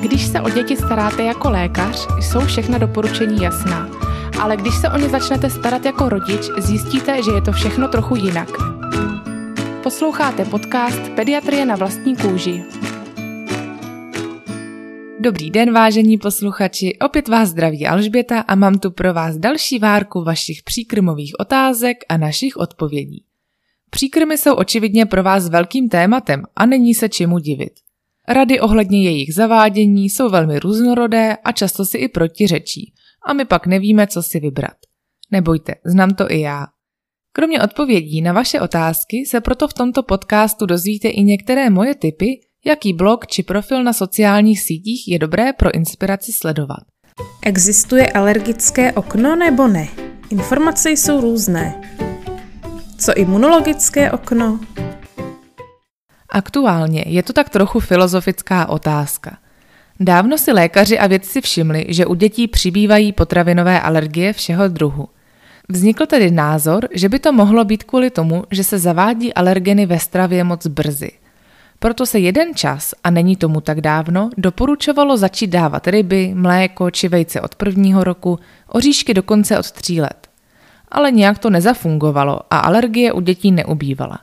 Když se o děti staráte jako lékař, jsou všechna doporučení jasná. Ale když se o ně začnete starat jako rodič, zjistíte, že je to všechno trochu jinak. Posloucháte podcast Pediatrie na vlastní kůži. Dobrý den, vážení posluchači, opět vás zdraví Alžběta a mám tu pro vás další várku vašich příkrmových otázek a našich odpovědí. Příkrmy jsou očividně pro vás velkým tématem a není se čemu divit. Rady ohledně jejich zavádění jsou velmi různorodé a často si i protiřečí, a my pak nevíme, co si vybrat. Nebojte, znám to i já. Kromě odpovědí na vaše otázky se proto v tomto podcastu dozvíte i některé moje tipy, jaký blog či profil na sociálních sítích je dobré pro inspiraci sledovat. Existuje alergické okno nebo ne? Informace jsou různé. Co imunologické okno? Aktuálně je to tak trochu filozofická otázka. Dávno si lékaři a vědci všimli, že u dětí přibývají potravinové alergie všeho druhu. Vznikl tedy názor, že by to mohlo být kvůli tomu, že se zavádí alergeny ve stravě moc brzy. Proto se jeden čas, a není tomu tak dávno, doporučovalo začít dávat ryby, mléko či vejce od prvního roku, oříšky dokonce od tří let. Ale nějak to nezafungovalo a alergie u dětí neubývala.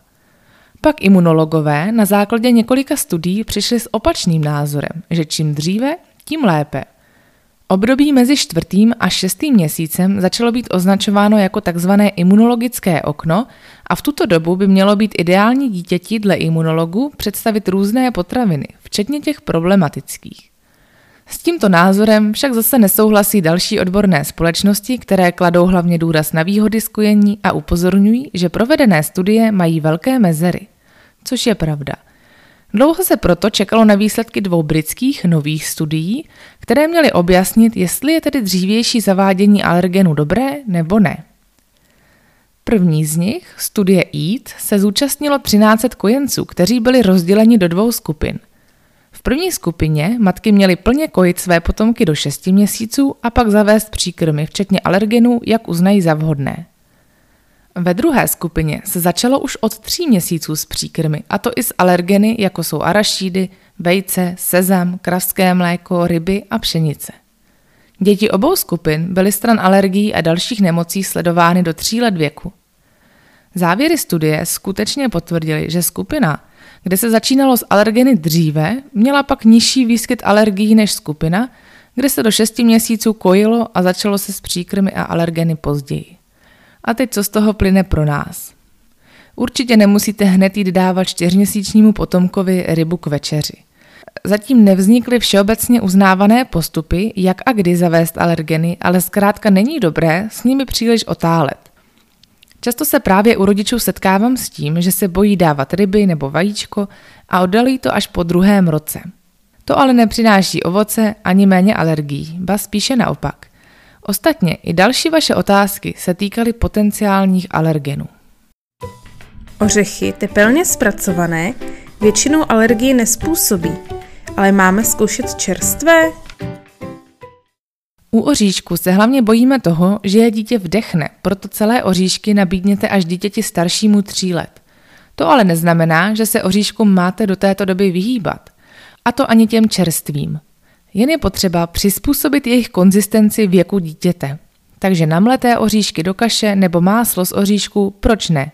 Pak imunologové na základě několika studií přišli s opačným názorem, že čím dříve, tím lépe. Období mezi čtvrtým a šestým měsícem začalo být označováno jako takzvané imunologické okno a v tuto dobu by mělo být ideální dítěti dle imunologů představit různé potraviny, včetně těch problematických. S tímto názorem však zase nesouhlasí další odborné společnosti, které kladou hlavně důraz na výhody skojení a upozorňují, že provedené studie mají velké mezery. Což je pravda. Dlouho se proto čekalo na výsledky dvou britských nových studií, které měly objasnit, jestli je tedy dřívější zavádění alergenu dobré nebo ne. První z nich, studie EAT, se zúčastnilo 13 kojenců, kteří byli rozděleni do dvou skupin – v první skupině matky měly plně kojit své potomky do 6 měsíců a pak zavést příkrmy, včetně alergenů, jak uznají za vhodné. Ve druhé skupině se začalo už od tří měsíců s příkrmy, a to i s alergeny, jako jsou arašídy, vejce, sezam, kravské mléko, ryby a pšenice. Děti obou skupin byly stran alergií a dalších nemocí sledovány do tří let věku. Závěry studie skutečně potvrdily, že skupina, kde se začínalo s alergeny dříve, měla pak nižší výskyt alergií než skupina, kde se do 6 měsíců kojilo a začalo se s příkrmy a alergeny později. A teď co z toho plyne pro nás? Určitě nemusíte hned jít dávat čtyřměsíčnímu potomkovi rybu k večeři. Zatím nevznikly všeobecně uznávané postupy, jak a kdy zavést alergeny, ale zkrátka není dobré s nimi příliš otálet. Často se právě u rodičů setkávám s tím, že se bojí dávat ryby nebo vajíčko a oddalí to až po druhém roce. To ale nepřináší ovoce ani méně alergií, ba spíše naopak. Ostatně i další vaše otázky se týkaly potenciálních alergenů. Ořechy tepelně zpracované většinou alergii nespůsobí, ale máme zkoušet čerstvé? U oříšku se hlavně bojíme toho, že je dítě vdechne, proto celé oříšky nabídněte až dítěti staršímu tří let. To ale neznamená, že se oříšku máte do této doby vyhýbat. A to ani těm čerstvým. Jen je potřeba přizpůsobit jejich konzistenci věku dítěte. Takže namleté oříšky do kaše nebo máslo z oříšku, proč ne?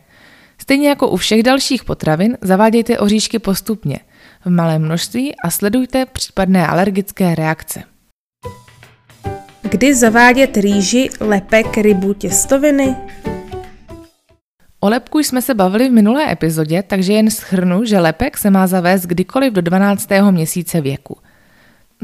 Stejně jako u všech dalších potravin, zavádějte oříšky postupně, v malém množství a sledujte případné alergické reakce. Kdy zavádět rýži, lepek, rybu, těstoviny? O lepku jsme se bavili v minulé epizodě, takže jen schrnu, že lepek se má zavést kdykoliv do 12. měsíce věku.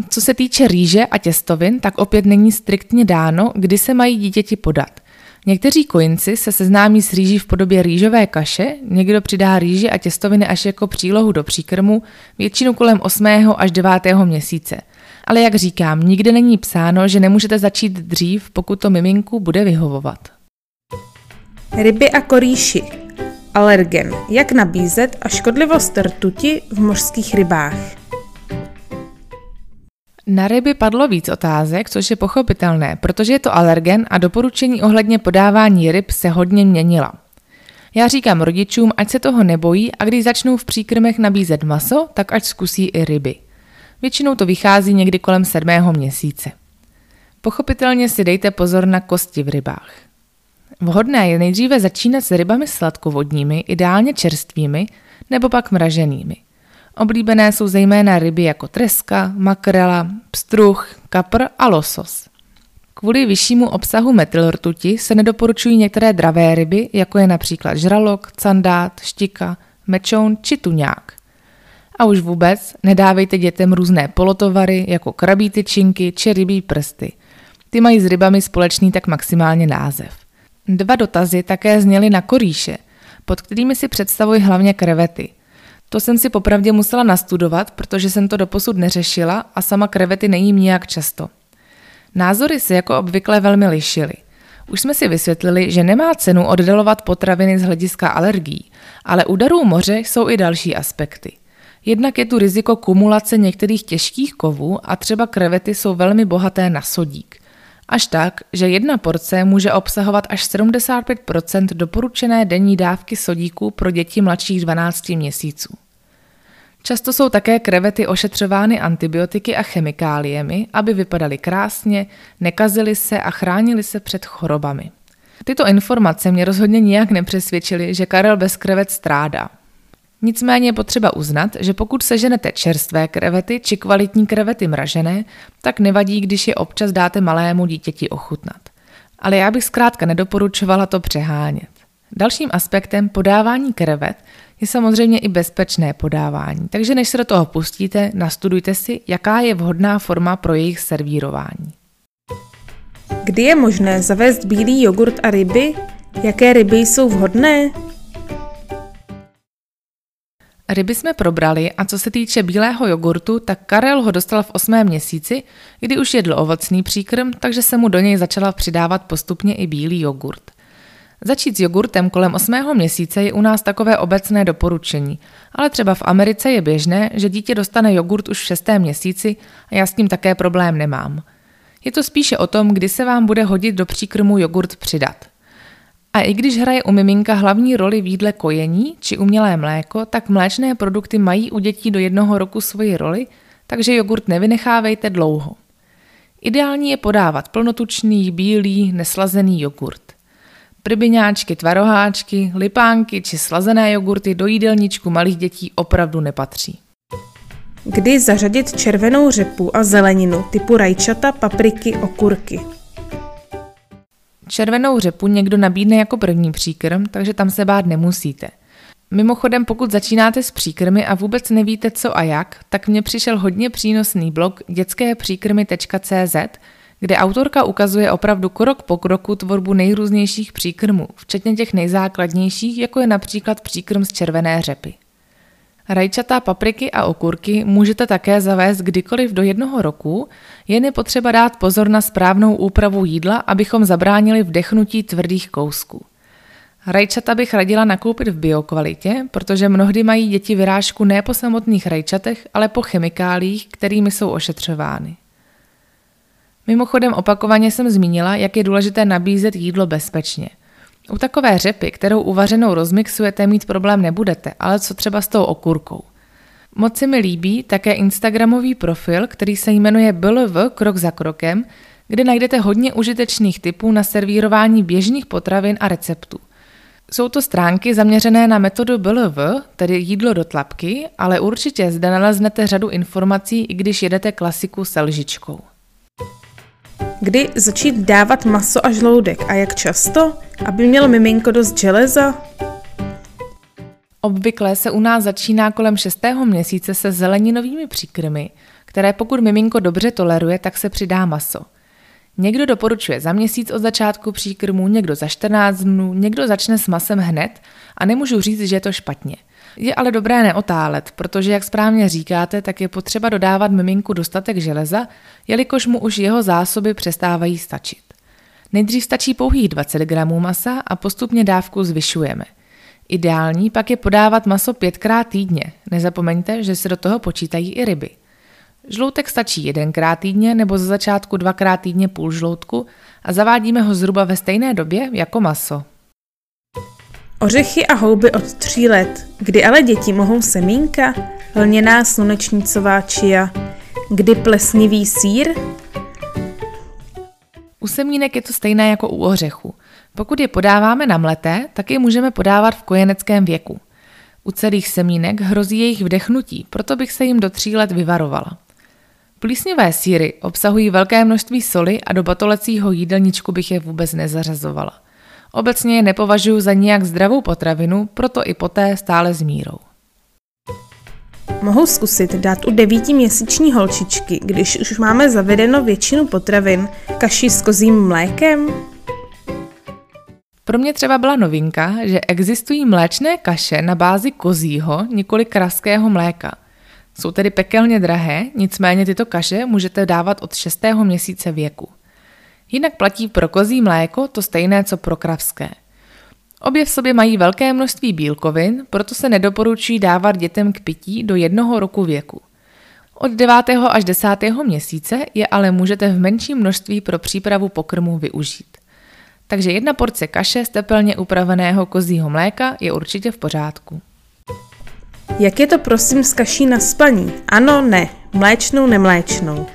Co se týče rýže a těstovin, tak opět není striktně dáno, kdy se mají dítěti podat. Někteří kojinci se seznámí s rýží v podobě rýžové kaše, někdo přidá rýži a těstoviny až jako přílohu do příkrmu, většinu kolem 8. až 9. měsíce – ale jak říkám, nikde není psáno, že nemůžete začít dřív, pokud to miminku bude vyhovovat. Ryby a korýši. Alergen. Jak nabízet a škodlivost rtuti v mořských rybách. Na ryby padlo víc otázek, což je pochopitelné, protože je to alergen a doporučení ohledně podávání ryb se hodně měnila. Já říkám rodičům, ať se toho nebojí a když začnou v příkrmech nabízet maso, tak ať zkusí i ryby. Většinou to vychází někdy kolem sedmého měsíce. Pochopitelně si dejte pozor na kosti v rybách. Vhodné je nejdříve začínat s rybami sladkovodními, ideálně čerstvými, nebo pak mraženými. Oblíbené jsou zejména ryby jako treska, makrela, pstruh, kapr a losos. Kvůli vyššímu obsahu metylrtuti se nedoporučují některé dravé ryby, jako je například žralok, candát, štika, mečoun či tuňák. A už vůbec nedávejte dětem různé polotovary, jako krabí tyčinky či rybí prsty. Ty mají s rybami společný tak maximálně název. Dva dotazy také zněly na korýše, pod kterými si představuji hlavně krevety. To jsem si popravdě musela nastudovat, protože jsem to doposud neřešila a sama krevety nejím nijak často. Názory se jako obvykle velmi lišily. Už jsme si vysvětlili, že nemá cenu oddalovat potraviny z hlediska alergií, ale u darů moře jsou i další aspekty. Jednak je tu riziko kumulace některých těžkých kovů a třeba krevety jsou velmi bohaté na sodík. Až tak, že jedna porce může obsahovat až 75% doporučené denní dávky sodíku pro děti mladších 12 měsíců. Často jsou také krevety ošetřovány antibiotiky a chemikáliemi, aby vypadaly krásně, nekazily se a chránily se před chorobami. Tyto informace mě rozhodně nijak nepřesvědčily, že Karel bez krevet strádá. Nicméně je potřeba uznat, že pokud seženete čerstvé krevety či kvalitní krevety mražené, tak nevadí, když je občas dáte malému dítěti ochutnat. Ale já bych zkrátka nedoporučovala to přehánět. Dalším aspektem podávání krevet je samozřejmě i bezpečné podávání, takže než se do toho pustíte, nastudujte si, jaká je vhodná forma pro jejich servírování. Kdy je možné zavést bílý jogurt a ryby? Jaké ryby jsou vhodné? Ryby jsme probrali a co se týče bílého jogurtu, tak Karel ho dostal v osmém měsíci, kdy už jedl ovocný příkrm, takže se mu do něj začala přidávat postupně i bílý jogurt. Začít s jogurtem kolem 8. měsíce je u nás takové obecné doporučení, ale třeba v Americe je běžné, že dítě dostane jogurt už v 6. měsíci a já s tím také problém nemám. Je to spíše o tom, kdy se vám bude hodit do příkrmu jogurt přidat. A i když hraje u miminka hlavní roli v jídle kojení či umělé mléko, tak mléčné produkty mají u dětí do jednoho roku svoji roli, takže jogurt nevynechávejte dlouho. Ideální je podávat plnotučný, bílý, neslazený jogurt. Prbyňáčky, tvaroháčky, lipánky či slazené jogurty do jídelníčku malých dětí opravdu nepatří. Kdy zařadit červenou řepu a zeleninu typu rajčata, papriky, okurky? Červenou řepu někdo nabídne jako první příkrm, takže tam se bát nemusíte. Mimochodem, pokud začínáte s příkrmy a vůbec nevíte co a jak, tak mně přišel hodně přínosný blog dětsképříkrmy.cz, kde autorka ukazuje opravdu krok po kroku tvorbu nejrůznějších příkrmů, včetně těch nejzákladnějších, jako je například příkrm z červené řepy. Rajčatá papriky a okurky můžete také zavést kdykoliv do jednoho roku, jen je potřeba dát pozor na správnou úpravu jídla, abychom zabránili vdechnutí tvrdých kousků. Rajčata bych radila nakoupit v biokvalitě, protože mnohdy mají děti vyrážku ne po samotných rajčatech, ale po chemikálích, kterými jsou ošetřovány. Mimochodem opakovaně jsem zmínila, jak je důležité nabízet jídlo bezpečně. U takové řepy, kterou uvařenou rozmixujete, mít problém nebudete, ale co třeba s tou okurkou. Moc se mi líbí také Instagramový profil, který se jmenuje BLV krok za krokem, kde najdete hodně užitečných typů na servírování běžných potravin a receptů. Jsou to stránky zaměřené na metodu BLV, tedy jídlo do tlapky, ale určitě zde naleznete řadu informací, i když jedete klasiku se lžičkou. Kdy začít dávat maso a žloudek a jak často, aby mělo miminko dost železa? Obvykle se u nás začíná kolem 6. měsíce se zeleninovými příkrmy, které pokud miminko dobře toleruje, tak se přidá maso. Někdo doporučuje za měsíc od začátku příkrmu, někdo za 14 dnů, někdo začne s masem hned a nemůžu říct, že je to špatně – je ale dobré neotálet, protože, jak správně říkáte, tak je potřeba dodávat miminku dostatek železa, jelikož mu už jeho zásoby přestávají stačit. Nejdřív stačí pouhých 20 gramů masa a postupně dávku zvyšujeme. Ideální pak je podávat maso pětkrát týdně. Nezapomeňte, že se do toho počítají i ryby. Žloutek stačí jedenkrát týdně nebo za začátku dvakrát týdně půl žloutku a zavádíme ho zhruba ve stejné době jako maso. Ořechy a houby od tří let, kdy ale děti mohou semínka, lněná slunečnicová čia, Kdy plesnivý sír? U semínek je to stejné jako u ořechu. Pokud je podáváme na mleté, tak je můžeme podávat v kojeneckém věku. U celých semínek hrozí jejich vdechnutí, proto bych se jim do tří let vyvarovala. Plísnivé síry obsahují velké množství soli a do batolecího jídelníčku bych je vůbec nezařazovala. Obecně je nepovažuji za nijak zdravou potravinu, proto i poté stále s mírou. Mohu zkusit dát u devítiměsíční holčičky, když už máme zavedeno většinu potravin, kaši s kozím mlékem? Pro mě třeba byla novinka, že existují mléčné kaše na bázi kozího, nikoli kraského mléka. Jsou tedy pekelně drahé, nicméně tyto kaše můžete dávat od 6. měsíce věku. Jinak platí pro kozí mléko to stejné, co pro kravské. Obě v sobě mají velké množství bílkovin, proto se nedoporučují dávat dětem k pití do jednoho roku věku. Od 9. až 10. měsíce je ale můžete v menším množství pro přípravu pokrmu využít. Takže jedna porce kaše z tepelně upraveného kozího mléka je určitě v pořádku. Jak je to prosím s kaší na spaní? Ano, ne. Mléčnou, nemléčnou.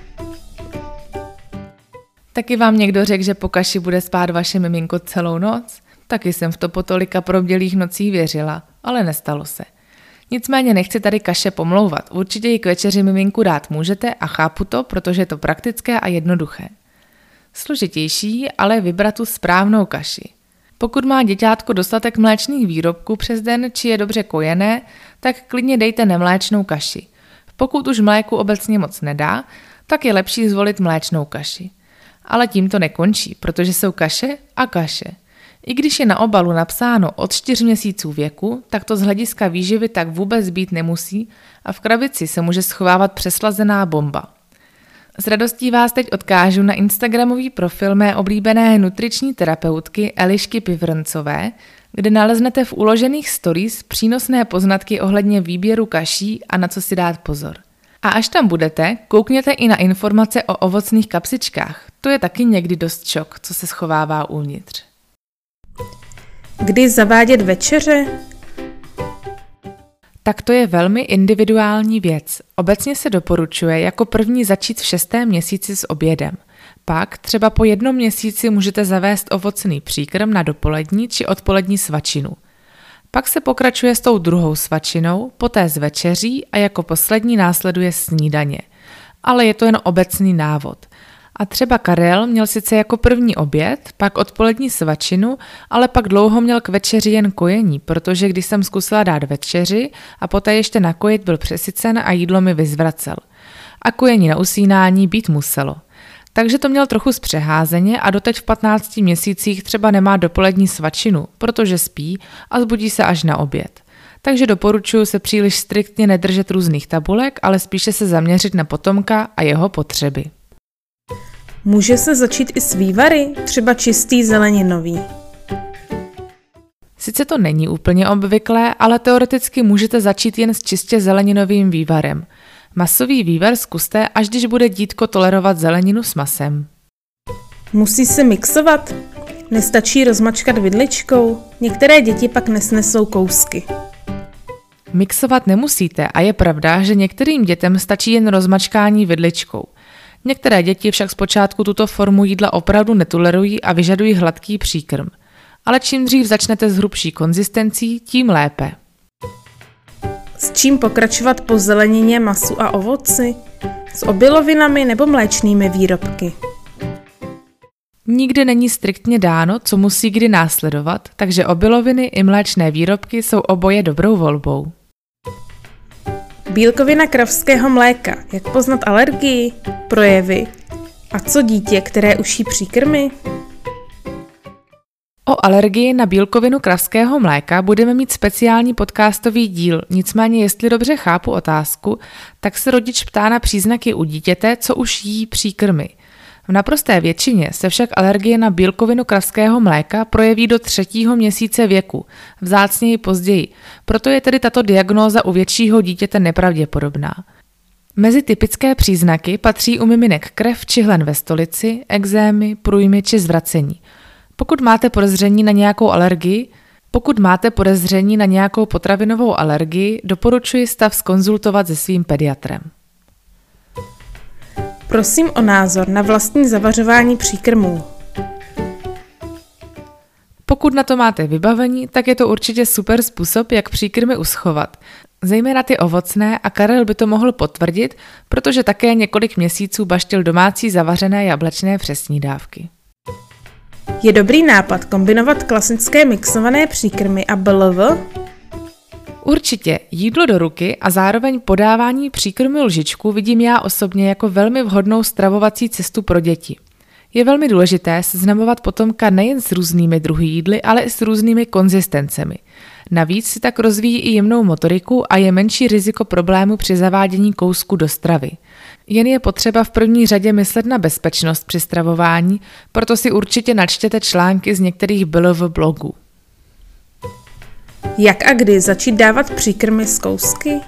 Taky vám někdo řekl, že po kaši bude spát vaše miminko celou noc? Taky jsem v to po tolika probdělých nocích věřila, ale nestalo se. Nicméně nechci tady kaše pomlouvat. Určitě ji k večeři miminku dát můžete a chápu to, protože je to praktické a jednoduché. Složitější ale vybrat tu správnou kaši. Pokud má děťátko dostatek mléčných výrobků přes den či je dobře kojené, tak klidně dejte nemléčnou kaši. Pokud už mléku obecně moc nedá, tak je lepší zvolit mléčnou kaši. Ale tím to nekončí, protože jsou kaše a kaše. I když je na obalu napsáno od 4 měsíců věku, tak to z hlediska výživy tak vůbec být nemusí a v krabici se může schovávat přeslazená bomba. S radostí vás teď odkážu na Instagramový profil mé oblíbené nutriční terapeutky Elišky Pivrncové, kde naleznete v uložených stories přínosné poznatky ohledně výběru kaší a na co si dát pozor. A až tam budete, koukněte i na informace o ovocných kapsičkách. To je taky někdy dost šok, co se schovává uvnitř. Kdy zavádět večeře? Tak to je velmi individuální věc. Obecně se doporučuje jako první začít v šestém měsíci s obědem. Pak třeba po jednom měsíci můžete zavést ovocný příkrm na dopolední či odpolední svačinu. Pak se pokračuje s tou druhou svačinou, poté s večeří a jako poslední následuje snídaně. Ale je to jen obecný návod. A třeba Karel měl sice jako první oběd, pak odpolední svačinu, ale pak dlouho měl k večeři jen kojení, protože když jsem zkusila dát večeři a poté ještě nakojit, byl přesycen a jídlo mi vyzvracel. A kojení na usínání být muselo. Takže to měl trochu zpřeházeně a doteď v 15 měsících třeba nemá dopolední svačinu, protože spí a zbudí se až na oběd. Takže doporučuji se příliš striktně nedržet různých tabulek, ale spíše se zaměřit na potomka a jeho potřeby. Může se začít i s vývary, třeba čistý zeleninový. Sice to není úplně obvyklé, ale teoreticky můžete začít jen s čistě zeleninovým vývarem. Masový vývar zkuste, až když bude dítko tolerovat zeleninu s masem. Musí se mixovat? Nestačí rozmačkat vidličkou? Některé děti pak nesnesou kousky. Mixovat nemusíte a je pravda, že některým dětem stačí jen rozmačkání vidličkou. Některé děti však zpočátku tuto formu jídla opravdu netolerují a vyžadují hladký příkrm. Ale čím dřív začnete s hrubší konzistencí, tím lépe. S čím pokračovat po zelenině, masu a ovoci? S obilovinami nebo mléčnými výrobky? Nikdy není striktně dáno, co musí kdy následovat, takže obiloviny i mléčné výrobky jsou oboje dobrou volbou. Bílkovina kravského mléka. Jak poznat alergii, projevy a co dítě, které uší příkrmy? O alergii na bílkovinu kravského mléka budeme mít speciální podcastový díl, nicméně jestli dobře chápu otázku, tak se rodič ptá na příznaky u dítěte, co už jí příkrmy – v naprosté většině se však alergie na bílkovinu kravského mléka projeví do třetího měsíce věku, vzácněji později, proto je tedy tato diagnóza u většího dítěte nepravděpodobná. Mezi typické příznaky patří u miminek krev či hlen ve stolici, exémy, průjmy či zvracení. Pokud máte podezření na nějakou alergii, pokud máte podezření na nějakou potravinovou alergii, doporučuji stav skonzultovat se svým pediatrem. Prosím o názor na vlastní zavařování příkrmů. Pokud na to máte vybavení, tak je to určitě super způsob, jak příkrmy uschovat. Zejména ty ovocné a Karel by to mohl potvrdit, protože také několik měsíců baštil domácí zavařené jablečné přesnídávky. Je dobrý nápad kombinovat klasické mixované příkrmy a BLV? Určitě jídlo do ruky a zároveň podávání příkrmy lžičku vidím já osobně jako velmi vhodnou stravovací cestu pro děti. Je velmi důležité seznamovat potomka nejen s různými druhy jídly, ale i s různými konzistencemi. Navíc si tak rozvíjí i jemnou motoriku a je menší riziko problému při zavádění kousku do stravy. Jen je potřeba v první řadě myslet na bezpečnost při stravování, proto si určitě načtěte články z některých BLV blogů. Jak a kdy začít dávat příkrmy z kousky?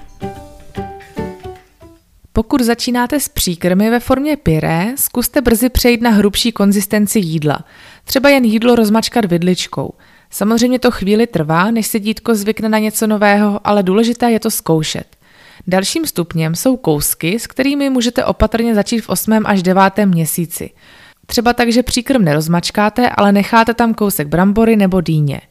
Pokud začínáte s příkrmy ve formě pyré, zkuste brzy přejít na hrubší konzistenci jídla. Třeba jen jídlo rozmačkat vidličkou. Samozřejmě to chvíli trvá, než se dítko zvykne na něco nového, ale důležité je to zkoušet. Dalším stupněm jsou kousky, s kterými můžete opatrně začít v 8. až 9. měsíci. Třeba tak, že příkrm nerozmačkáte, ale necháte tam kousek brambory nebo dýně.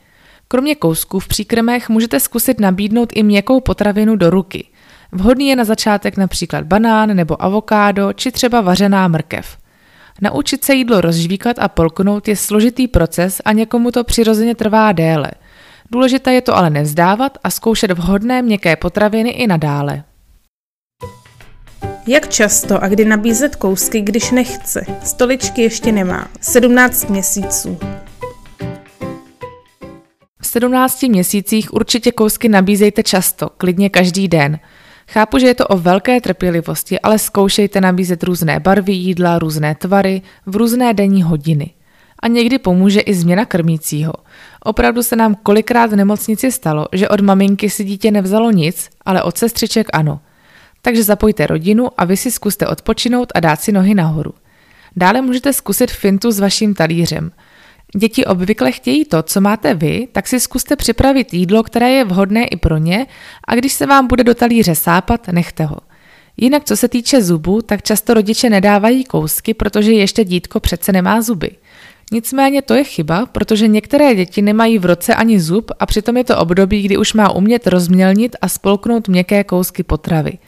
Kromě kousků v příkrmech můžete zkusit nabídnout i měkkou potravinu do ruky. Vhodný je na začátek například banán nebo avokádo či třeba vařená mrkev. Naučit se jídlo rozžvíkat a polknout je složitý proces a někomu to přirozeně trvá déle. Důležité je to ale nevzdávat a zkoušet vhodné měkké potraviny i nadále. Jak často a kdy nabízet kousky, když nechce? Stoličky ještě nemá. 17 měsíců. V 17 měsících určitě kousky nabízejte často, klidně každý den. Chápu, že je to o velké trpělivosti, ale zkoušejte nabízet různé barvy jídla, různé tvary, v různé denní hodiny. A někdy pomůže i změna krmícího. Opravdu se nám kolikrát v nemocnici stalo, že od maminky si dítě nevzalo nic, ale od sestřiček ano. Takže zapojte rodinu a vy si zkuste odpočinout a dát si nohy nahoru. Dále můžete zkusit fintu s vaším talířem – Děti obvykle chtějí to, co máte vy, tak si zkuste připravit jídlo, které je vhodné i pro ně a když se vám bude do talíře sápat, nechte ho. Jinak co se týče zubů, tak často rodiče nedávají kousky, protože ještě dítko přece nemá zuby. Nicméně to je chyba, protože některé děti nemají v roce ani zub a přitom je to období, kdy už má umět rozmělnit a spolknout měkké kousky potravy.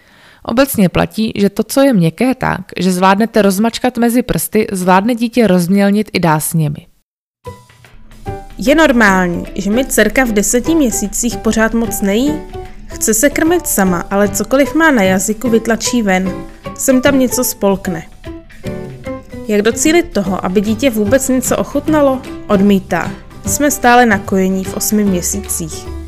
Obecně platí, že to, co je měkké tak, že zvládnete rozmačkat mezi prsty, zvládne dítě rozmělnit i dásněmi. Je normální, že mi dcerka v deseti měsících pořád moc nejí? Chce se krmit sama, ale cokoliv má na jazyku vytlačí ven. Sem tam něco spolkne. Jak docílit toho, aby dítě vůbec něco ochutnalo? Odmítá. Jsme stále na kojení v osmi měsících.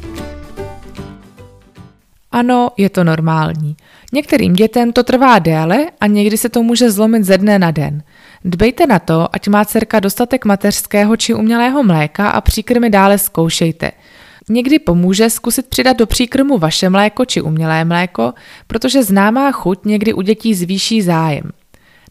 Ano, je to normální. Některým dětem to trvá déle a někdy se to může zlomit ze dne na den. Dbejte na to, ať má dcerka dostatek mateřského či umělého mléka a příkrmy dále zkoušejte. Někdy pomůže zkusit přidat do příkrmu vaše mléko či umělé mléko, protože známá chuť někdy u dětí zvýší zájem.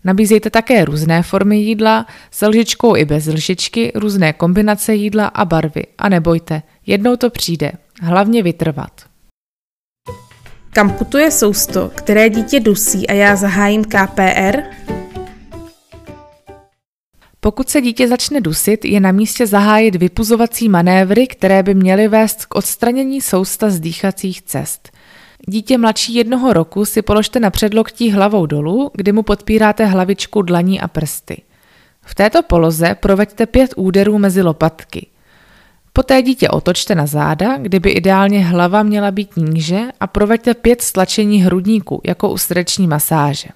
Nabízejte také různé formy jídla, s lžičkou i bez lžičky, různé kombinace jídla a barvy. A nebojte, jednou to přijde. Hlavně vytrvat. Kam putuje sousto, které dítě dusí a já zahájím KPR? Pokud se dítě začne dusit, je na místě zahájit vypuzovací manévry, které by měly vést k odstranění sousta z dýchacích cest. Dítě mladší jednoho roku si položte na předloktí hlavou dolů, kdy mu podpíráte hlavičku dlaní a prsty. V této poloze proveďte pět úderů mezi lopatky. Poté dítě otočte na záda, kdyby ideálně hlava měla být níže a proveďte pět stlačení hrudníku, jako u srdeční masáže.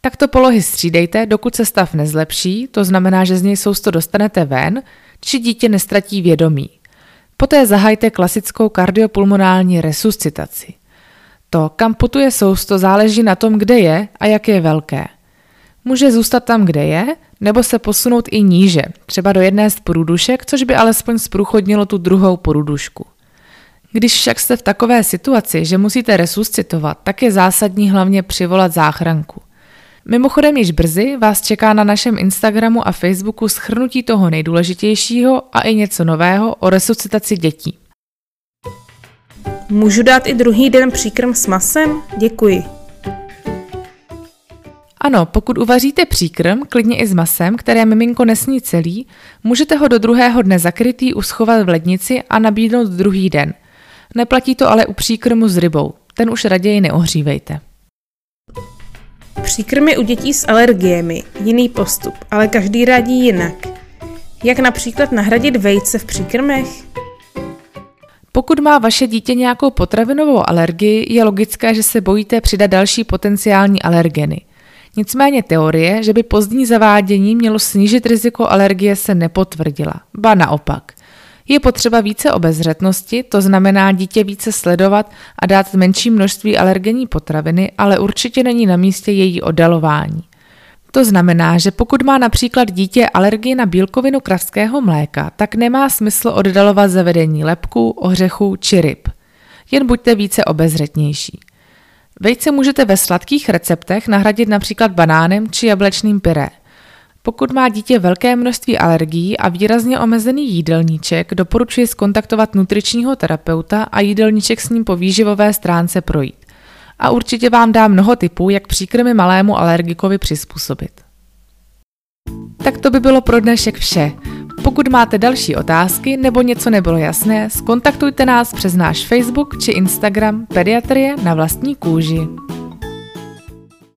Takto polohy střídejte, dokud se stav nezlepší, to znamená, že z něj sousto dostanete ven, či dítě nestratí vědomí. Poté zahajte klasickou kardiopulmonální resuscitaci. To, kam putuje sousto, záleží na tom, kde je a jak je velké. Může zůstat tam, kde je, nebo se posunout i níže, třeba do jedné z průdušek, což by alespoň zprůchodnilo tu druhou průdušku. Když však jste v takové situaci, že musíte resuscitovat, tak je zásadní hlavně přivolat záchranku. Mimochodem již brzy vás čeká na našem Instagramu a Facebooku schrnutí toho nejdůležitějšího a i něco nového o resuscitaci dětí. Můžu dát i druhý den příkrm s masem? Děkuji. Ano, pokud uvaříte příkrm, klidně i s masem, které miminko nesní celý, můžete ho do druhého dne zakrytý uschovat v lednici a nabídnout druhý den. Neplatí to ale u příkrmu s rybou, ten už raději neohřívejte. Příkrmy u dětí s alergiemi, jiný postup, ale každý radí jinak. Jak například nahradit vejce v příkrmech? Pokud má vaše dítě nějakou potravinovou alergii, je logické, že se bojíte přidat další potenciální alergeny. Nicméně teorie, že by pozdní zavádění mělo snížit riziko alergie, se nepotvrdila. Ba naopak. Je potřeba více obezřetnosti, to znamená dítě více sledovat a dát menší množství alergenní potraviny, ale určitě není na místě její oddalování. To znamená, že pokud má například dítě alergii na bílkovinu kravského mléka, tak nemá smysl oddalovat zavedení lepků, ořechů či ryb. Jen buďte více obezřetnější. Vejce můžete ve sladkých receptech nahradit například banánem či jablečným pyré. Pokud má dítě velké množství alergií a výrazně omezený jídelníček, doporučuji skontaktovat nutričního terapeuta a jídelníček s ním po výživové stránce projít. A určitě vám dá mnoho tipů, jak příkrmy malému alergikovi přizpůsobit. Tak to by bylo pro dnešek vše. Pokud máte další otázky nebo něco nebylo jasné, skontaktujte nás přes náš Facebook či Instagram Pediatrie na vlastní kůži.